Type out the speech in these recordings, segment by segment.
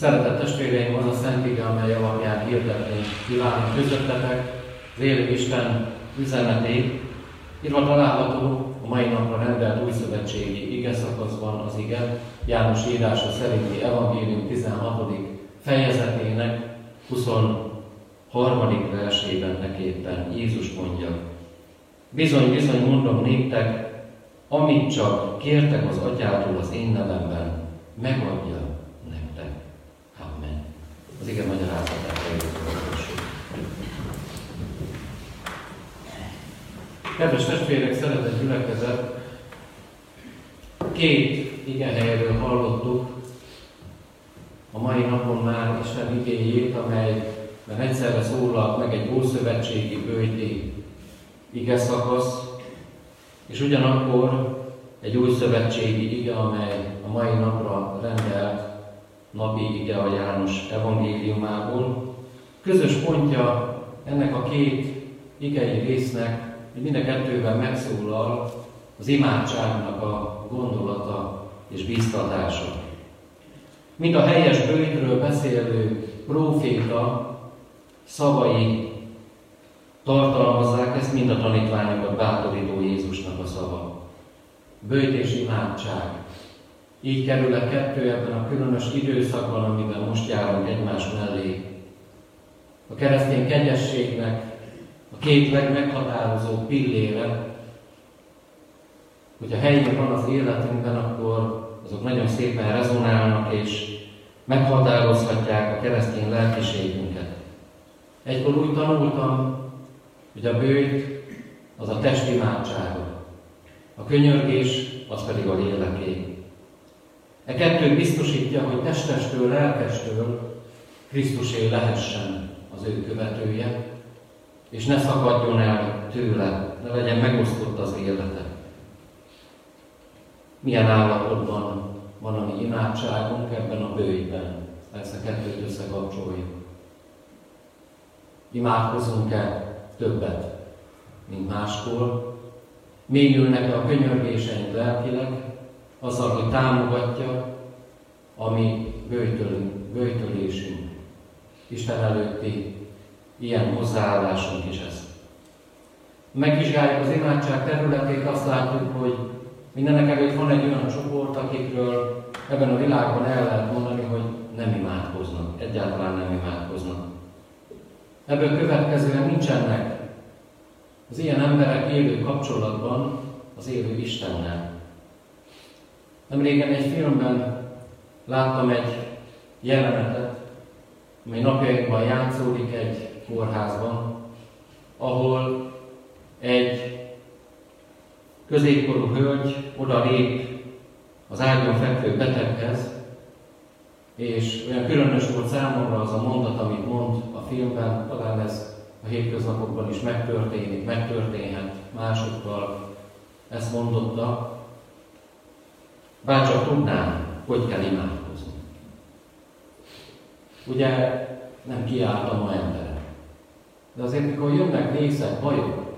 Szeretett testvéreim, az a Szent Ige, amely alapján hirdetni kívánunk közöttetek, az élő Isten üzenetét. Írva található a mai napra rendelt új szövetségi ige szakaszban az ige, János írása szerinti evangélium 16. fejezetének 23. versében neképpen Jézus mondja, Bizony, bizony mondom néktek, amit csak kértek az atyától az én nevemben, megadja ige magyarázatát Kedves testvérek, szeretett gyülekezet, két helyről hallottuk a mai napon már Isten igéjét, amelyben egyszerre szólalt meg egy ószövetségi bőti ige szakasz, és ugyanakkor egy új szövetségi ige, amely a mai rendelt napi ige a János evangéliumából. Közös pontja ennek a két igei résznek, hogy mind a kettőben megszólal az imádságnak a gondolata és bíztatása. Mind a helyes bőjtről beszélő próféta szavai tartalmazzák ezt, mind a tanítványokat bátorító Jézusnak a szava. Bőjt és imádság. Így kerül a kettő ebben a különös időszakban, amiben most járunk egymás mellé. A keresztény kegyességnek a két legmeghatározó pillére, hogyha helyén van az életünkben, akkor azok nagyon szépen rezonálnak és meghatározhatják a keresztény lelkiségünket. Egykor úgy tanultam, hogy a bőjt az a testi imádsága, a könyörgés az pedig a léleké. E kettő biztosítja, hogy testestől, lelkestől Krisztusé lehessen az ő követője, és ne szakadjon el tőle, ne legyen megosztott az élete. Milyen állapotban van a mi imádságunk ebben a bőjben? Ezt a kettőt összekapcsoljuk. Imádkozunk-e többet, mint máskor. Mélyülnek a könyörgéseink lelkileg, azzal, hogy támogatja a mi bőjtölésünk. Isten előtti ilyen hozzáállásunk is ez. Megvizsgáljuk az imádság területét, azt látjuk, hogy mindenek előtt van egy olyan csoport, akikről ebben a világban el lehet mondani, hogy nem imádkoznak, egyáltalán nem imádkoznak. Ebből következően nincsenek az ilyen emberek élő kapcsolatban az élő Istennel. Nem régen egy filmben láttam egy jelenetet, amely napjainkban játszódik egy kórházban, ahol egy középkorú hölgy oda lép az ágyon fekvő beteghez, és olyan különös volt számomra az a mondat, amit mond a filmben, talán ez a hétköznapokban is megtörténik, megtörténhet másokkal, ezt mondotta, bárcsak tudnám, hogy kell imádkozni. Ugye nem kiálltam a emberek. De azért, mikor jönnek részek, bajok,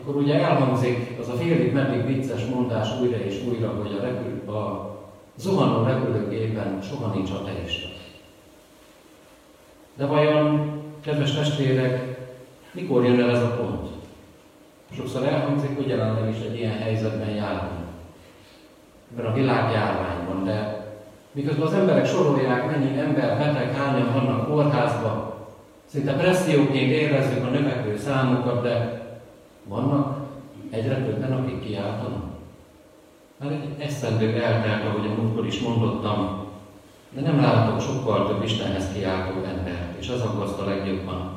akkor ugye elhangzik az a félig meddig vicces mondás újra és újra, hogy a, repül, a zuhanó repülőgépen soha nincs a teljesen. De vajon, kedves testvérek, mikor jön el ez a pont? Sokszor elhangzik, hogy jelenleg is egy ilyen helyzetben járunk. Ebben a világjárványban, de miközben az emberek sorolják, mennyi ember beteg, hányan vannak kórházban, Szinte presszióként érezzük a növekvő számokat, de vannak egyre többen, akik kiáltanak. Már egy eszendő eltelt, ahogy a múltkor is mondottam, de nem látok sokkal több Istenhez kiáltó embert, és az aggaszt a legjobban.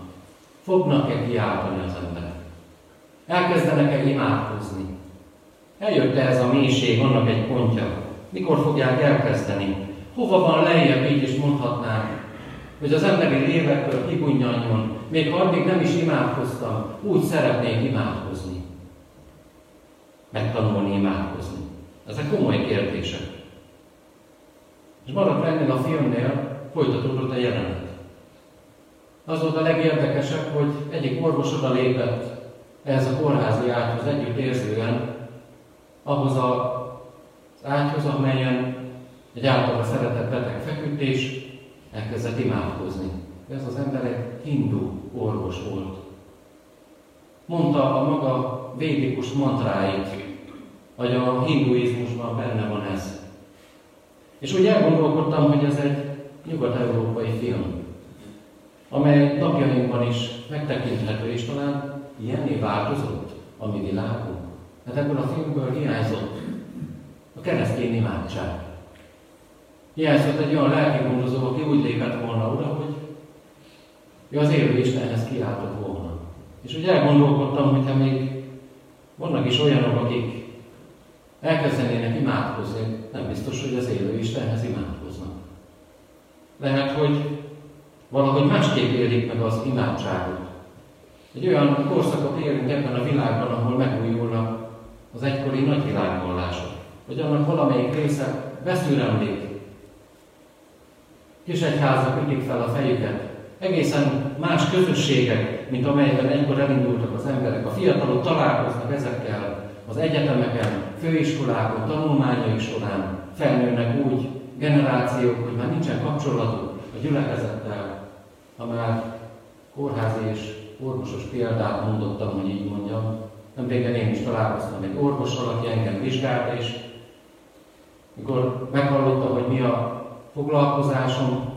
Fognak-e kiáltani az emberek? Elkezdenek-e imádkozni? Eljött-e ez a mélység, annak egy pontja? Mikor fogják elkezdeni? Hova van lejjebb, így is mondhatnánk, hogy az emberi lélekből kibunjanjon, még addig nem is imádkoztam, úgy szeretnék imádkozni. Megtanulni imádkozni. Ezek komoly kérdések. És maradt ennél a filmnél folytatódott a jelenet. Az volt a legérdekesebb, hogy egyik orvos oda lépett ehhez a kórházi ágyhoz együtt érzően, ahhoz az ágyhoz, amelyen egy általa szeretett beteg feküdt, és elkezdett imádkozni. Ez az ember egy hindu orvos volt. Mondta a maga védikus mantráit, vagy a hinduizmusban benne van ez. És úgy elgondolkodtam, hogy ez egy nyugat-európai film, amely napjainkban is megtekinthető, és talán ilyenné változott a mi világunk. Hát ebből a filmből hiányzott a keresztény imádság. Hiányzott egy olyan lelki gondozó, aki úgy lépett volna oda, hogy ő az élő Istenhez kiáltott volna. És úgy elgondolkodtam, hogyha még vannak is olyanok, akik elkezdenének imádkozni, nem biztos, hogy az élő Istenhez imádkoznak. Lehet, hogy valahogy másképp élik meg az imádságot. Egy olyan korszakot élünk ebben a világban, ahol megújulnak az egykori nagyvilágvallások, hogy annak valamelyik része veszőremlék. Kis egyházak ütik fel a fejüket, egészen más közösségek, mint amelyben egykor elindultak az emberek. A fiatalok találkoznak ezekkel az egyetemeken, főiskolákon, tanulmányai során, felnőnek úgy generációk, hogy már nincsen kapcsolatuk a gyülekezettel, ha már kórházi és orvosos példát mondottam, hogy így mondjam, nem régen én is találkoztam egy orvossal, aki engem vizsgált, és mikor meghallotta, hogy mi a foglalkozásom,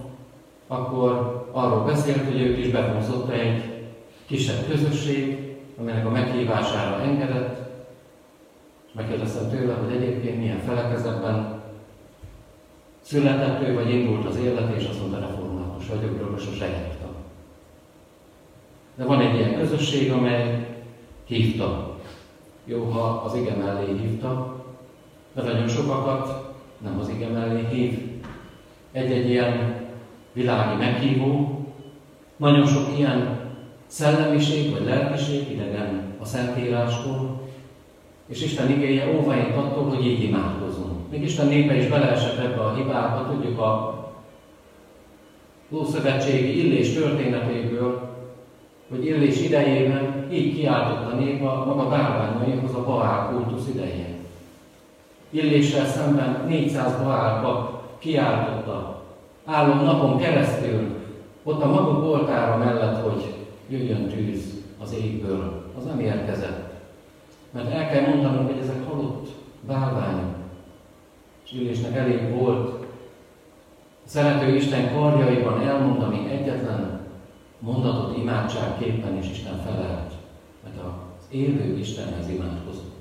akkor arról beszélt, hogy őt is bevonzotta egy kisebb közösség, aminek a meghívására engedett, és megkérdeztem tőle, hogy egyébként milyen felekezetben született ő, vagy indult az élet, és azt mondta, református vagyok, sose jártam. De van egy ilyen közösség, amely hívta. Jó, ha az ige mellé hívta, de nagyon sokakat nem az ige mellé hív. Egy-egy ilyen világi meghívó, nagyon sok ilyen szellemiség vagy lelkiség idegen a Szentírástól, és Isten igéje óvaint attól, hogy így imádkozunk. Még Isten népe is beleesett ebbe a hibába, tudjuk a Ószövetségi Illés történetéből, hogy Illés idejében így kiáltott a nép a maga bálványaihoz a Baál kultusz idején. Illéssel szemben 400 Baál pap kiáltotta állom napon keresztül, ott a maguk oltára mellett, hogy jöjjön tűz az égből, az nem érkezett. Mert el kell mondanom, hogy ezek halott bálványok. És ülésnek elég volt szerető Isten karjaiban elmondani egyetlen mondatot imádságképpen, és Isten felelt. Mert az élő Istenhez imádkozott.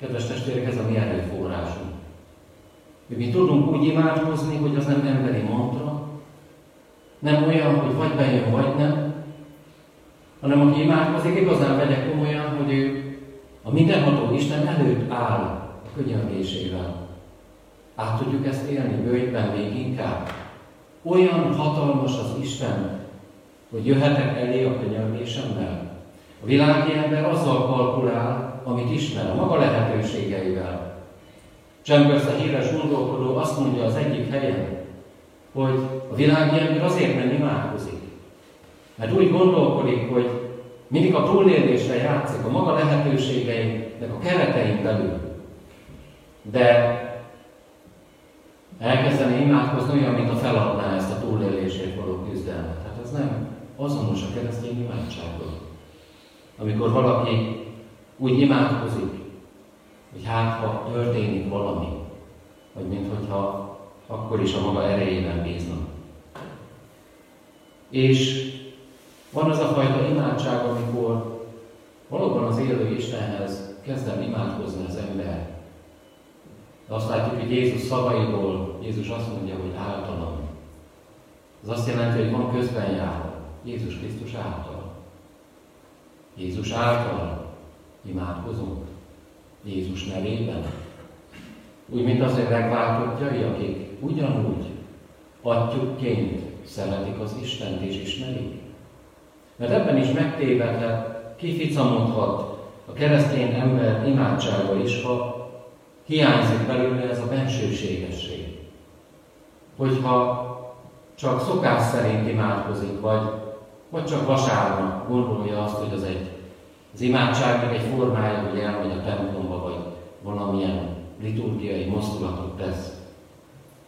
Kedves testvérek, ez a mi erőforrásunk. Mi tudunk úgy imádkozni, hogy az nem emberi mantra, nem olyan, hogy vagy bejön, vagy nem, hanem aki imádkozik, igazán vegye komolyan, hogy ő a mindenható Isten előtt áll a könyörgésével. Át tudjuk ezt élni bőjtben még inkább. Olyan hatalmas az Isten, hogy jöhetek elé a könyörgésemmel. A világi ember azzal kalkulál, amit ismer, a maga lehetőségeivel. A híres gondolkodó azt mondja az egyik helyen, hogy a világi ember azért nem imádkozik, mert úgy gondolkodik, hogy mindig a túlélésre játszik, a maga lehetőségeinek a keretein belül. De elkezdeni imádkozni olyan, mint a feladná ezt a túlélésért való küzdelmet. Hát ez nem azonos a keresztény imádsággal. Amikor valaki úgy imádkozik, hogy hát ha történik valami, vagy mintha akkor is a maga erejében bíznak. És van az a fajta imádság, amikor valóban az élő Istenhez kezdem imádkozni az ember. De azt látjuk, hogy Jézus szavaiból, Jézus azt mondja, hogy általam. Ez azt jelenti, hogy van közben jár. Jézus Krisztus által. Jézus által imádkozunk. Jézus nevében. Úgy, mint az ő megváltottjai, akik ugyanúgy atyukként szeretik az Istent és ismerik. Mert ebben is megtévedhet, kificamodhat a keresztény ember imádsága is, ha hiányzik belőle ez a bensőségesség. Hogyha csak szokás szerint imádkozik, vagy, vagy csak vasárnap gondolja azt, hogy az egy az imádságnak egy formája, hogy elmegy a templomba, vagy valamilyen liturgiai mozdulatot tesz.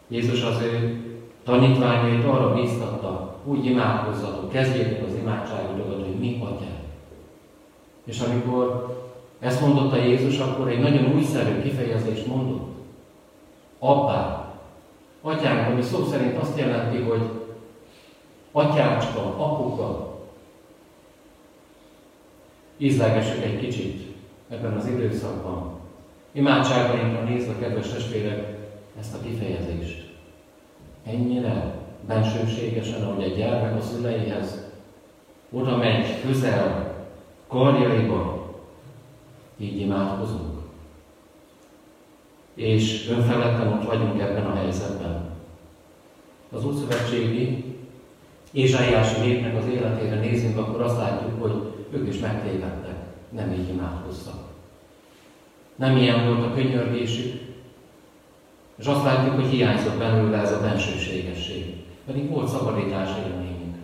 Jézus az ő tanítványait arra bíztatta, úgy imádkozzatok, kezdjétek az imádságotokat, hogy mi atyánk. És amikor ezt mondotta Jézus, akkor egy nagyon újszerű kifejezést mondott. Abbá. Atyánk, ami szó szerint azt jelenti, hogy atyácska, apuka. Ízlelgessük egy kicsit ebben az időszakban. Imádságainkra nézve, kedves testvérek, ezt a kifejezést. Ennyire bensőségesen, ahogy egy gyermek a szüleihez oda megy közel, karjaiba, így imádkozunk. És önfeledten ott vagyunk ebben a helyzetben. Az Úrszövetségi Ézsájási népnek az életére nézünk, akkor azt látjuk, hogy ők is megtévedtek, nem így imádkoztak. Nem ilyen volt a könyörgésük, és azt látjuk, hogy hiányzott belőle ez a bensőségesség. Pedig volt szabadítás élményünk.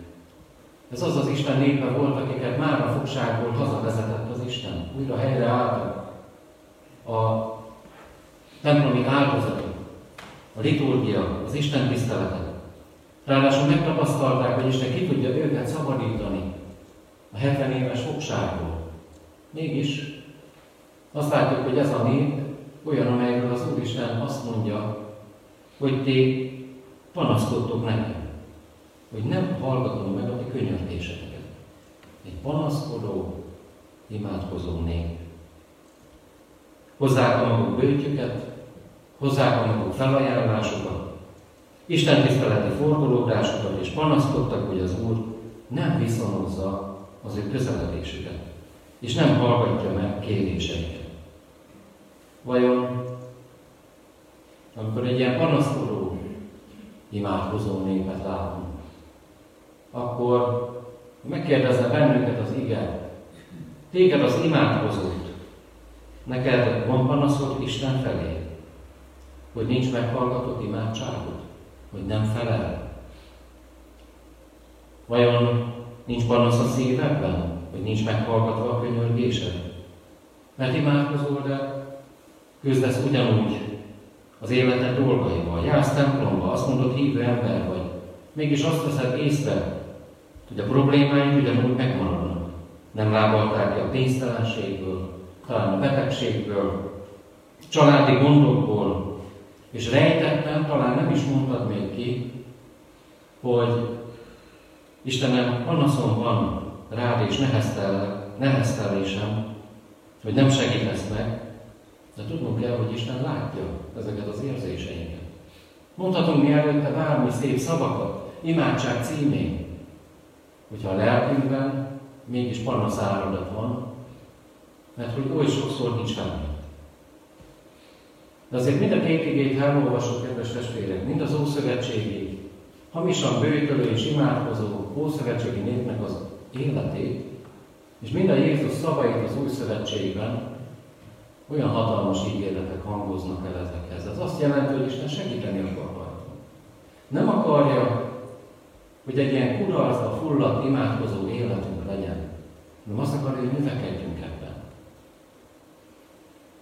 Ez az az Isten népe volt, akiket már a fogságból hazavezetett az Isten. Újra helyre álltak a templomi áldozatok, a liturgia, az Isten tiszteletek. Ráadásul megtapasztalták, hogy Isten ki tudja őket szabadítani a 70 éves fogságból. Mégis azt látjuk, hogy ez a nép olyan, amelyről az Úristen azt mondja, hogy ti panaszkodtok nekem, hogy nem hallgatom meg a ti könyörtéseteket. Egy panaszkodó, imádkozó nép. Hozzák a maguk bőtjüket, hozzák a maguk felajánlásokat, Isten tiszteleti fordulódásokat, és panaszkodtak, hogy az Úr nem viszonozza az ő közeledésüket, és nem hallgatja meg kéréseiket. Vajon, amikor egy ilyen panaszkodó, imádkozó népet látunk, akkor megkérdezne bennünket az ige, téged az imádkozót, neked van panaszod Isten felé, hogy nincs meghallgatott imádságot, hogy nem felel? Vajon nincs panasz a szívedben, hogy nincs meghallgatva a könyörgésed? Mert imádkozol, de küzdesz ugyanúgy az életed dolgaival. Jársz templomba, azt mondod, hívő ember vagy. Mégis azt veszed észre, hogy a problémáid ugyanúgy megmaradnak. Nem lábalták ki a pénztelenségből, talán a betegségből, családi gondokból, és rejtettem, talán nem is mondtad még ki, hogy Istenem, panaszom van rád és neheztel, neheztelésem, hogy nem segítesz meg, de tudnunk kell, hogy Isten látja ezeket az érzéseinket. Mondhatunk mi előtte bármi szép szavakat, imádság címén, hogyha a lelkünkben mégis panaszáradat van, mert hogy oly sokszor nincs semmi. De azért mind a két igét elolvasok, kedves testvérek, mind az Ószövetségi, hamisan bőtölő és imádkozó Ószövetségi népnek az életét, és mind a Jézus szavait az Új Szövetségben, olyan hatalmas ígéretek hangoznak el ezekhez. Ez azt jelenti, hogy Isten segíteni akar rajta. Nem akarja, hogy egy ilyen kudarcba fulladt, imádkozó életünk legyen, hanem azt akarja, hogy növekedjünk ebben.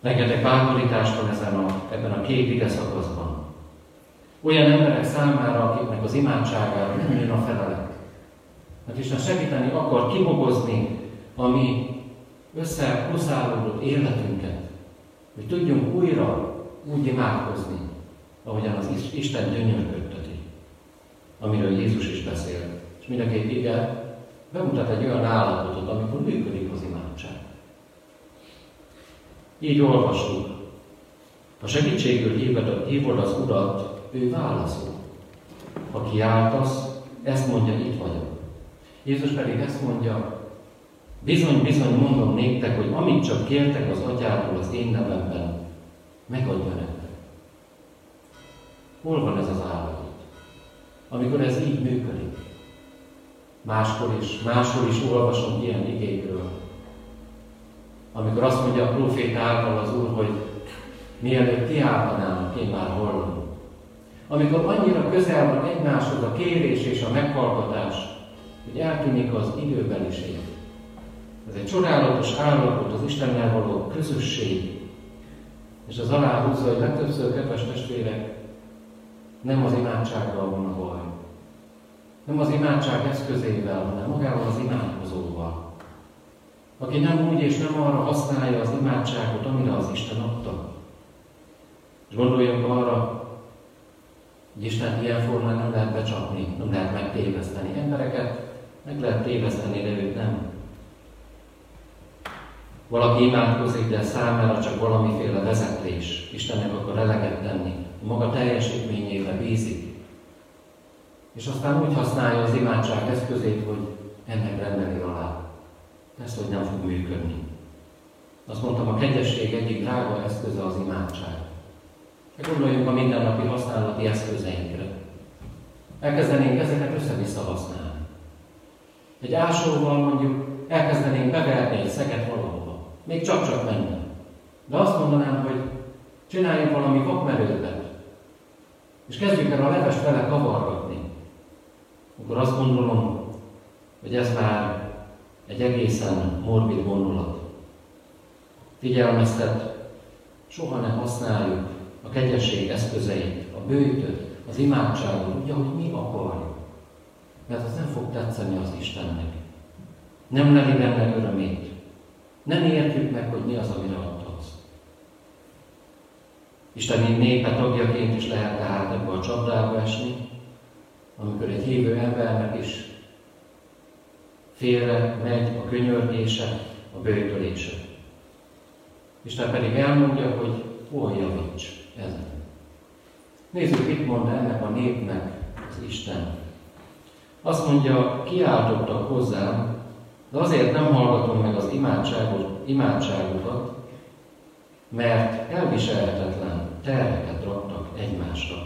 Rengeteg bátorítás van ezen a, ebben a két ige szakaszban. Olyan emberek számára, akiknek az imádságára nem jön a felelet. Mert Isten segíteni akar kibogozni a mi összepluszálódott életünket, hogy tudjunk újra úgy imádkozni, ahogyan az Isten gyönyörködteti, amiről Jézus is beszél. És mind a két ige bemutat egy olyan állapotot, amikor működik az imádság. Így olvasunk. A segítségül hívod az Urat, ő válaszol. Ha kiáltasz, ezt mondja, itt vagyok. Jézus pedig ezt mondja, bizony, bizony mondom néktek, hogy amit csak kértek az atyától az én nevemben, megadja nektek. Hol van ez az állapot? Amikor ez így működik. Máskor is, máskor is olvasunk ilyen igékről, amikor azt mondja a proféta által az Úr, hogy mielőtt kiáltanának, én már hallom. Amikor annyira közel van egymáshoz a kérés és a meghallgatás, hogy eltűnik az időbeliség. Ez egy csodálatos állapot az Istennel való közösség. És az aláhúzza, hogy legtöbbször, kedves testvérek, nem az imádsággal van a baj, Nem az imádság eszközével, hanem magával az imádkozóval. Aki nem úgy és nem arra használja az imádságot, amire az Isten adta. És gondoljunk arra, hogy Isten ilyen formán nem lehet becsapni, nem lehet megtéveszteni. Embereket meg lehet téveszteni, de őt nem. Valaki imádkozik, de számára csak valamiféle vezetés. Istennek akar eleget tenni. A maga teljesítményébe bízik. És aztán úgy használja az imádság eszközét, hogy ennek rendeli alá. Ezt, hogy nem fog működni. Azt mondtam, a kegyesség egyik drága eszköze az imádság. Gondoljunk a mindennapi használati eszközeinkre. Elkezdenénk ezeket össze-vissza használni. Egy ásóval mondjuk elkezdenénk beverni egy szeget valahova. Még csak-csak menne. De azt mondanám, hogy csináljunk valami vakmerőbbet. És kezdjük el a leves vele kavargatni. Akkor azt gondolom, hogy ez már egy egészen morbid gondolat. Figyelmeztet, soha ne használjuk a kegyesség eszközeit, a bőtöt, az imádságot, úgy, ahogy mi akarjuk. Mert az nem fog tetszeni az Istennek. Nem leli benne örömét. Nem értjük meg, hogy mi az, amire adhatsz. Isteni népe tagjaként is lehet tehát ebbe a csapdába esni, amikor egy hívő embernek is félre megy a könyörgése, a bőtölése. Isten pedig elmondja, hogy hol javíts ezen. Nézzük, mit mond ennek a népnek az Isten. Azt mondja, kiáltottak hozzám, de azért nem hallgatom meg az imádságot, imádságokat, mert elviselhetetlen terheket raktak egymásra,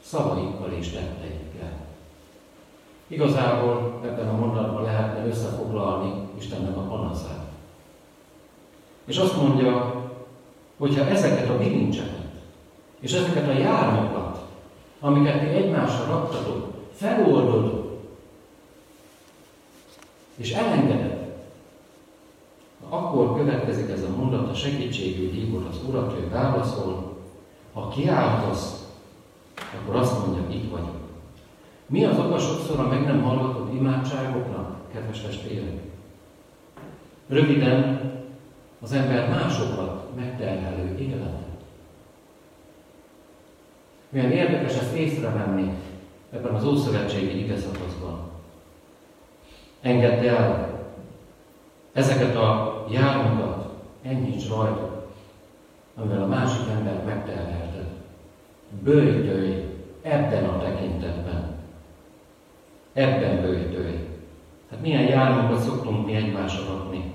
szavaikkal és tetteikkel. Igazából ebben a mondatban lehetne összefoglalni Istennek a panaszát. És azt mondja, hogyha ezeket a bilincseket és ezeket a jármokat, amiket ti egymásra raktatok, feloldod, és elengeded, akkor következik ez a mondat, a segítségű hívod az Urat, ő válaszol, ha kiáltasz, akkor azt mondja, itt vagyok. Mi az oka sokszor a meg nem hallgatott imádságoknak, kedves testvérek? Röviden, az ember másokat megterhelő élet. Milyen érdekes ezt észrevenni ebben az Ószövetségi igazatozban. Engedd el ezeket a járókat, ennyit rajta, amivel a másik embert megterhelted. Bőjtölj ebben a tekintetben. Ebben bőjtölj. Hát milyen jármokat szoktunk mi egymásra rakni.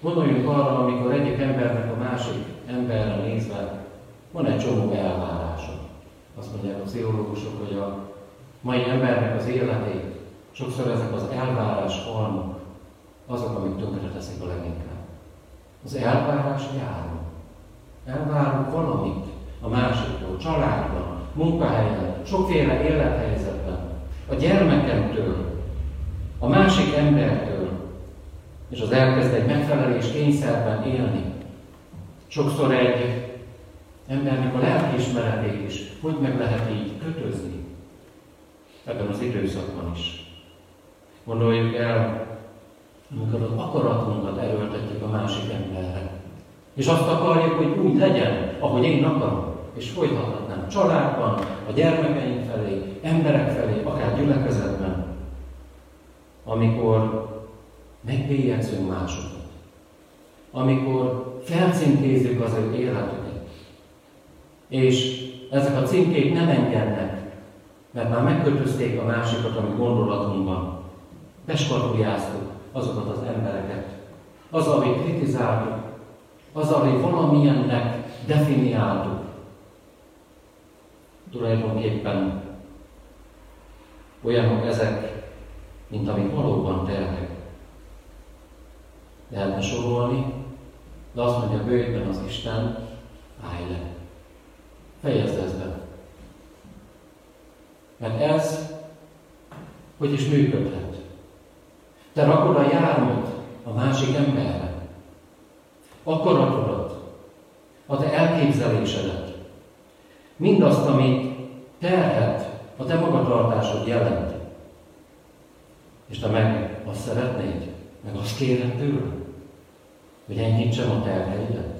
Gondoljunk arra, amikor egyik embernek a másik emberre nézve van egy csomó elvárása. Azt mondják a pszichológusok, hogy a mai embernek az életét sokszor ezek az elvárás halmok azok, amik tönkre teszik a leginkább. Az elvárás járó. Elvárunk valamit a másiktól, családban, munkahelyen, sokféle élethelyzetben, a gyermekemtől, a másik embertől, és az elkezd egy megfelelés kényszerben élni. Sokszor egy embernek a lelkiismeretét is hogy meg lehet így kötözni ebben az időszakban is. Gondoljuk el, amikor az akaratunkat erőltetjük a másik emberre. És azt akarjuk, hogy úgy legyen, ahogy én akarom. És folytathatnám családban, a gyermekeink felé, emberek felé, akár gyülekezetben, amikor megbélyegzünk másokat. Amikor felcímkézzük az ő életüket és ezek a címkék nem engednek, mert már megkötözték a másikat a mi gondolatunkban. Beskarbuljáztuk azokat az embereket. Az, amit kritizáltuk, az, amit valamilyennek definiáltuk. Tulajdonképpen olyanok ezek, mint amik valóban terhek. Lehetne sorolni, de azt mondja bőjtben az Isten, állj le. Fejezd ezt be. Mert ez hogy is működhet. Te rakod a jármot a másik emberre. Akaratodat, a te elképzelésedet. Mindazt, amit terhet a te magatartásod jelent. És te meg azt szeretnéd, meg azt kéred tőle, hogy enyhítsem a terheidet,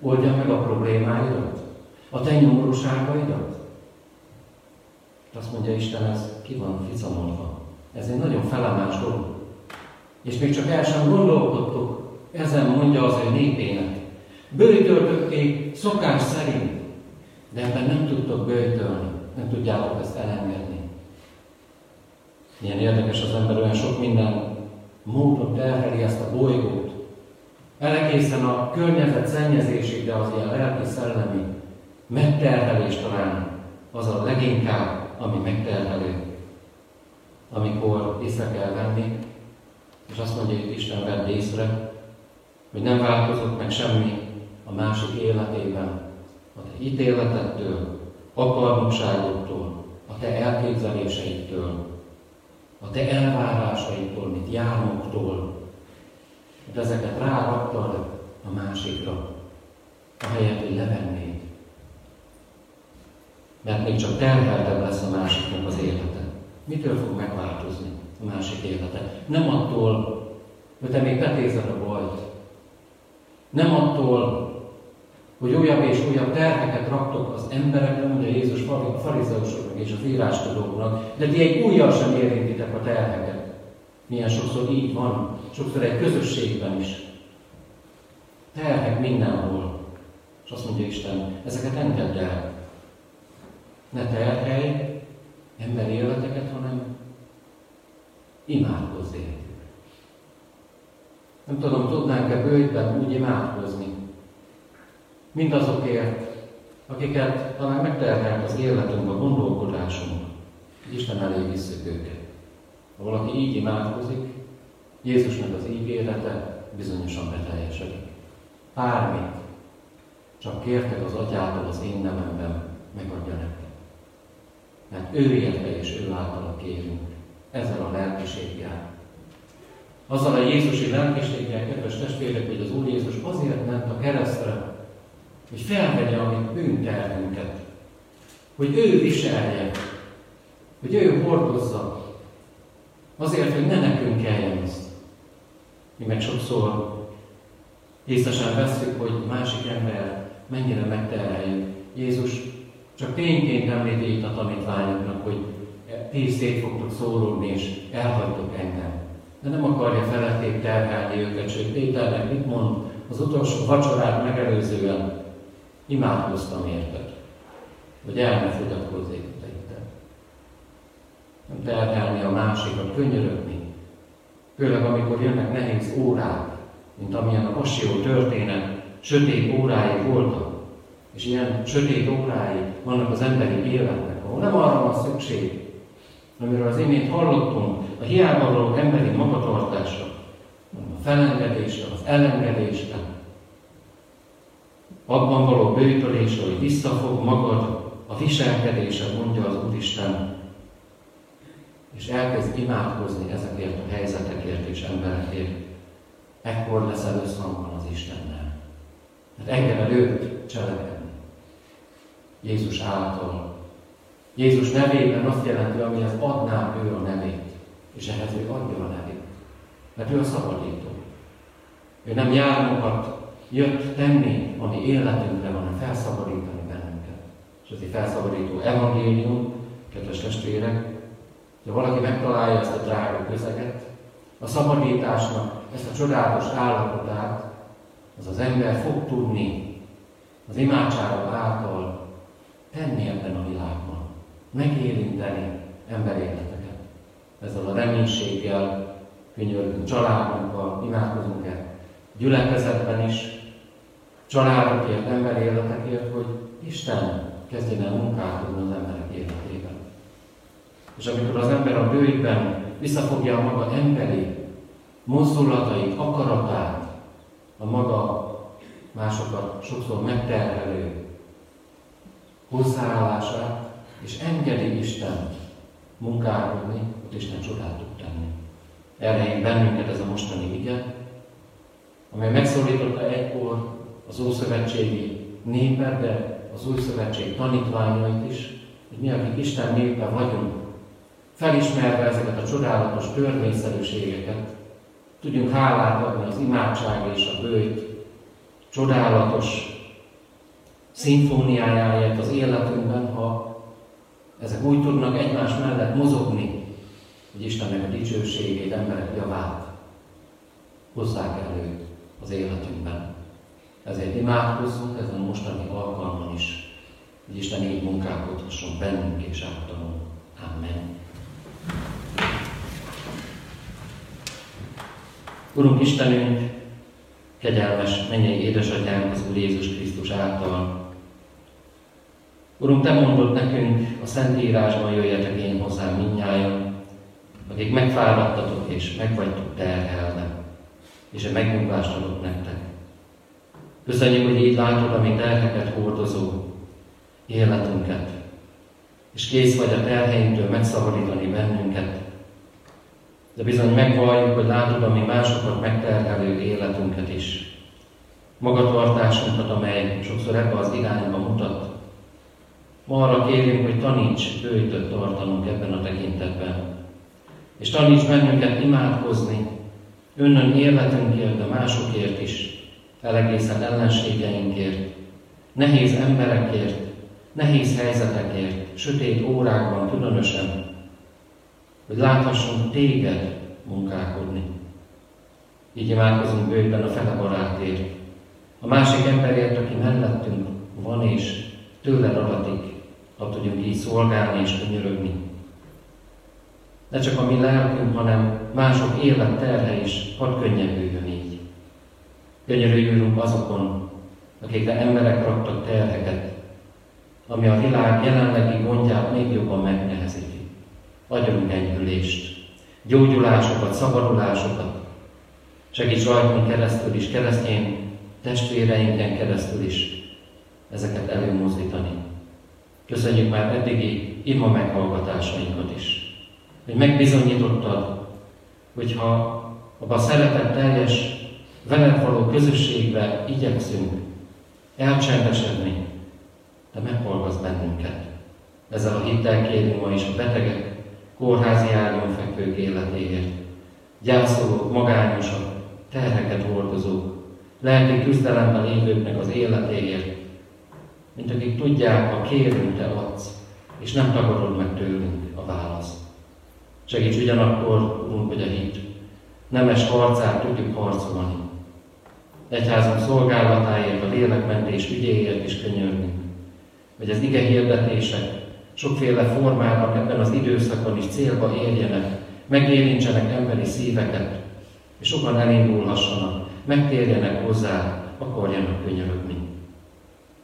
oldjam meg a problémáidat, a te nyomorúságaidat. Azt mondja Isten, ez ki van ficamolva. Ez egy nagyon felemás dolog. És még csak el sem gondolkodtuk, ezen mondja az ő népének. Bőjtöltötték szokás szerint, de ebben nem tudtok bőjtölni, nem tudjátok ezt elengedni. Milyen érdekes az ember, olyan sok minden módon terheli ezt a bolygót. Elegészen a környezet szennyezésig, de az ilyen lelki-szellemi megterhelés talán az a leginkább, ami megterhelő, amikor észre kell venni, és azt mondja, hogy Isten vedd észre, hogy nem változott meg semmi a másik életében, ítéletettől, akarnokságoktól, a te elképzeléseitől, a te elvárásaitól, mint járóktól, hogy ezeket ráraktad a másikra, ahelyett, hogy levennéd. Mert még csak terheltebb lesz a másiknak az élete. Mitől fog megváltozni a másik élete? Nem attól, hogy te még petézed a bajt. Nem attól, hogy újabb és újabb terheket raktok az emberekre, mondja Jézus a farizeusoknak és az írástudóknak, de ti egy újjal sem érintitek a terheket. Milyen sokszor így van, sokszor egy közösségben is. Terhek mindenhol. És azt mondja Isten, ezeket engedd el. Ne terhelj emberi életeket, hanem imádkozz értük. Nem tudom, tudnánk-e bőjtben úgy imádkozni, mindazokért, akiket talán megterhelt az életünk, a gondolkodásunk, hogy Isten elé visszük őket. Ha valaki így imádkozik, Jézusnak az ígérete bizonyosan beteljesedik. Bármit, csak kértek az atyától az én nememben, megadja nektek. Mert ő érte és ő általa kérünk, ezzel a lelkiséggel. Azzal a Jézusi lelkiséggel, kedves testvérek, hogy az Úr Jézus azért ment a keresztre, hogy felvegye a mi bűnterhünket, hogy ő viselje, hogy ő hordozza, azért, hogy ne nekünk kelljen ezt. Mi meg sokszor észre sem veszük, hogy másik ember mennyire megterheljük. Jézus csak tényként említi itt a tanítványoknak, hogy ti szét fogtok szólódni, és elhagytok engem. De nem akarja felették terhelni őket, sőt Péternek mit mond az utolsó vacsorát megelőzően, Imádkoztam érted, hogy el ne fogyatkozzék te Nem terhelni a másikat, könyörögni. Főleg amikor jönnek nehéz órák, mint amilyen a passió történet, sötét órái voltak. És ilyen sötét órái vannak az emberi életnek, ahol nem arra van szükség, amiről az imént hallottunk, a hiába való emberi magatartásra, a felengedésre, az elengedésre, abban való bőtölésre, hogy visszafog magad a viselkedése, mondja az Úristen, és elkezd imádkozni ezekért a helyzetekért és emberekért, ekkor leszel összhangban az Istennel. Mert engem előtt cselekedni. Jézus által. Jézus nevében azt jelenti, amihez adná ő a nevét, és ehhez ő adja a nevét. Mert ő a szabadító. Ő nem jármokat jött tenni, ami életünkre van, felszabadítani bennünket. És ez egy felszabadító evangélium, kedves testvérek, ha valaki megtalálja ezt a drága közeget, a szabadításnak ezt a csodálatos állapotát, az az ember fog tudni az imádságok által tenni ebben a világban, megérinteni emberéleteket. Ezzel a reménységgel könyörgünk családunkkal, imádkozunk el gyülekezetben is, családokért, emberi életekért, hogy Isten kezdjen el munkálkodni az emberek életében. És amikor az ember a bőjben visszafogja a maga emberi mozdulatait, akaratát, a maga másokat sokszor megterhelő hozzáállását, és engedi Isten munkálkodni, ott Isten csodát tud tenni. Erre bennünket ez a mostani ige, amely megszólította egykor az Ószövetségi népet, de az Új Szövetség tanítványait is, hogy mi, akik Isten népe vagyunk, felismerve ezeket a csodálatos törvényszerűségeket, tudjunk hálát adni az imádság és a bőjt csodálatos szimfóniájáért az életünkben, ha ezek úgy tudnak egymás mellett mozogni, hogy Istennek a dicsőségét, emberek javát hozzák elő az életünkben. Ezért imádkozzunk ezen a mostani alkalman is, hogy Isten így munkálkodhasson bennünk és általunk. Amen. Urunk Istenünk, kegyelmes mennyei édesatyánk az Úr Jézus Krisztus által. Urunk, Te mondod nekünk a Szentírásban, jöjjetek én hozzám minnyáján, akik megfáradtatok és megvagytok terhelve, és a megnyugvást adok nektek. Köszönjük, hogy így látod a mi terheket hordozó életünket, és kész vagy a terheinktől megszabadítani bennünket. De bizony megvalljuk, hogy látod a mi másokat megterhelő életünket is. Magatartásunkat, amely sokszor ebbe az irányba mutat. Ma arra kérünk, hogy taníts bőjtött tartanunk ebben a tekintetben. És taníts bennünket imádkozni, önnön életünkért, de másokért is, elegészen ellenségeinkért, nehéz emberekért, nehéz helyzetekért, sötét órákban különösen, hogy láthassunk téged munkálkodni. Így imádkozunk bőjben a fele barátért, a másik emberért, aki mellettünk van és tőled adatik, ha tudjunk így szolgálni és könyörögni. Ne csak a mi lelkünk, hanem mások élet terhe is hadd könnyebbüljön így. Könyörüljünk azokon, akikre emberek raktak terheket, ami a világ jelenlegi gondját még jobban megnehezíti. Adjunk enyhülést, gyógyulásokat, szabadulásokat. Segíts rajtunk keresztül is, keresztény testvéreinken keresztül is ezeket előmozdítani. Köszönjük már eddigi ima meghallgatásainkat is, hogy megbizonyítottad, hogyha abba a szeretet teljes veled való közösségbe igyekszünk elcsendesedni, de meghallgatsz bennünket. Ezzel a hittel kérünk ma is a betegek, kórházi ágyon fekvők életéért, gyászolók, magányosak, terheket hordozók, lelki küzdelemben lévőknek az életéért, mint akik tudják, ha kérünk, te adsz, és nem tagadod meg tőlünk a választ. Segíts ugyanakkor, Urunk, hogy a hit nemes harcát tudjuk harcolni. Egyházunk szolgálatáért, a lélekmentés ügyéért is könyörgünk, hogy az ige hirdetések sokféle formában ebben az időszakban is célba érjenek, megérintsenek emberi szíveket, és sokan elindulhassanak, megtérjenek hozzá, akarjanak könyörögni.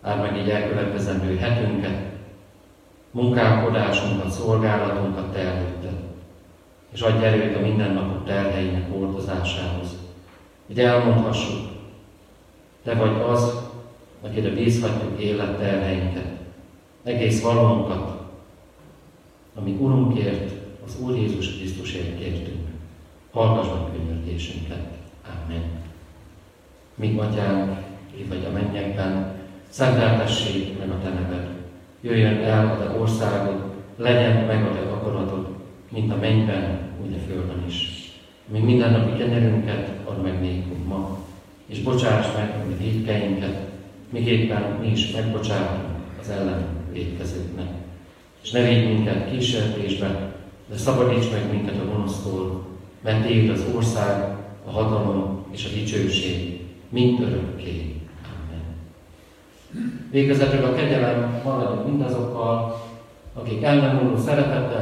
Ár meg így elkövetkezendő hetünket, munkálkodásunkat, szolgálatunkat te előtted, és adj erőt a mindennapok terheinek hordozásához, hogy elmondhassuk, te vagy az, akire bízhatjuk életterheinket, egész valónkat, ami Urunkért, az Úr Jézus Krisztusért kértünk. Hallgass meg könyörgésünket. Amen. Mi atyánk, ki vagy a mennyekben, szenteltessék meg a te neved. Jöjjön el a te országod, legyen meg a te akaratod, mint a mennyben, úgy a földön is. Mi mindennapi kenyerünket ad meg nékünk ma, és bocsáss meg a védkeinket, miképpen mi is megbocsátunk az ellen védkezőknek és ne védj minket kísértésbe, de szabadíts meg minket a gonosztól, mert Téd az ország, a hatalom és a dicsőség mind örökké. Amen. Végezetül a kegyelem maradjon mindazokkal, akik ellenúló szeretettel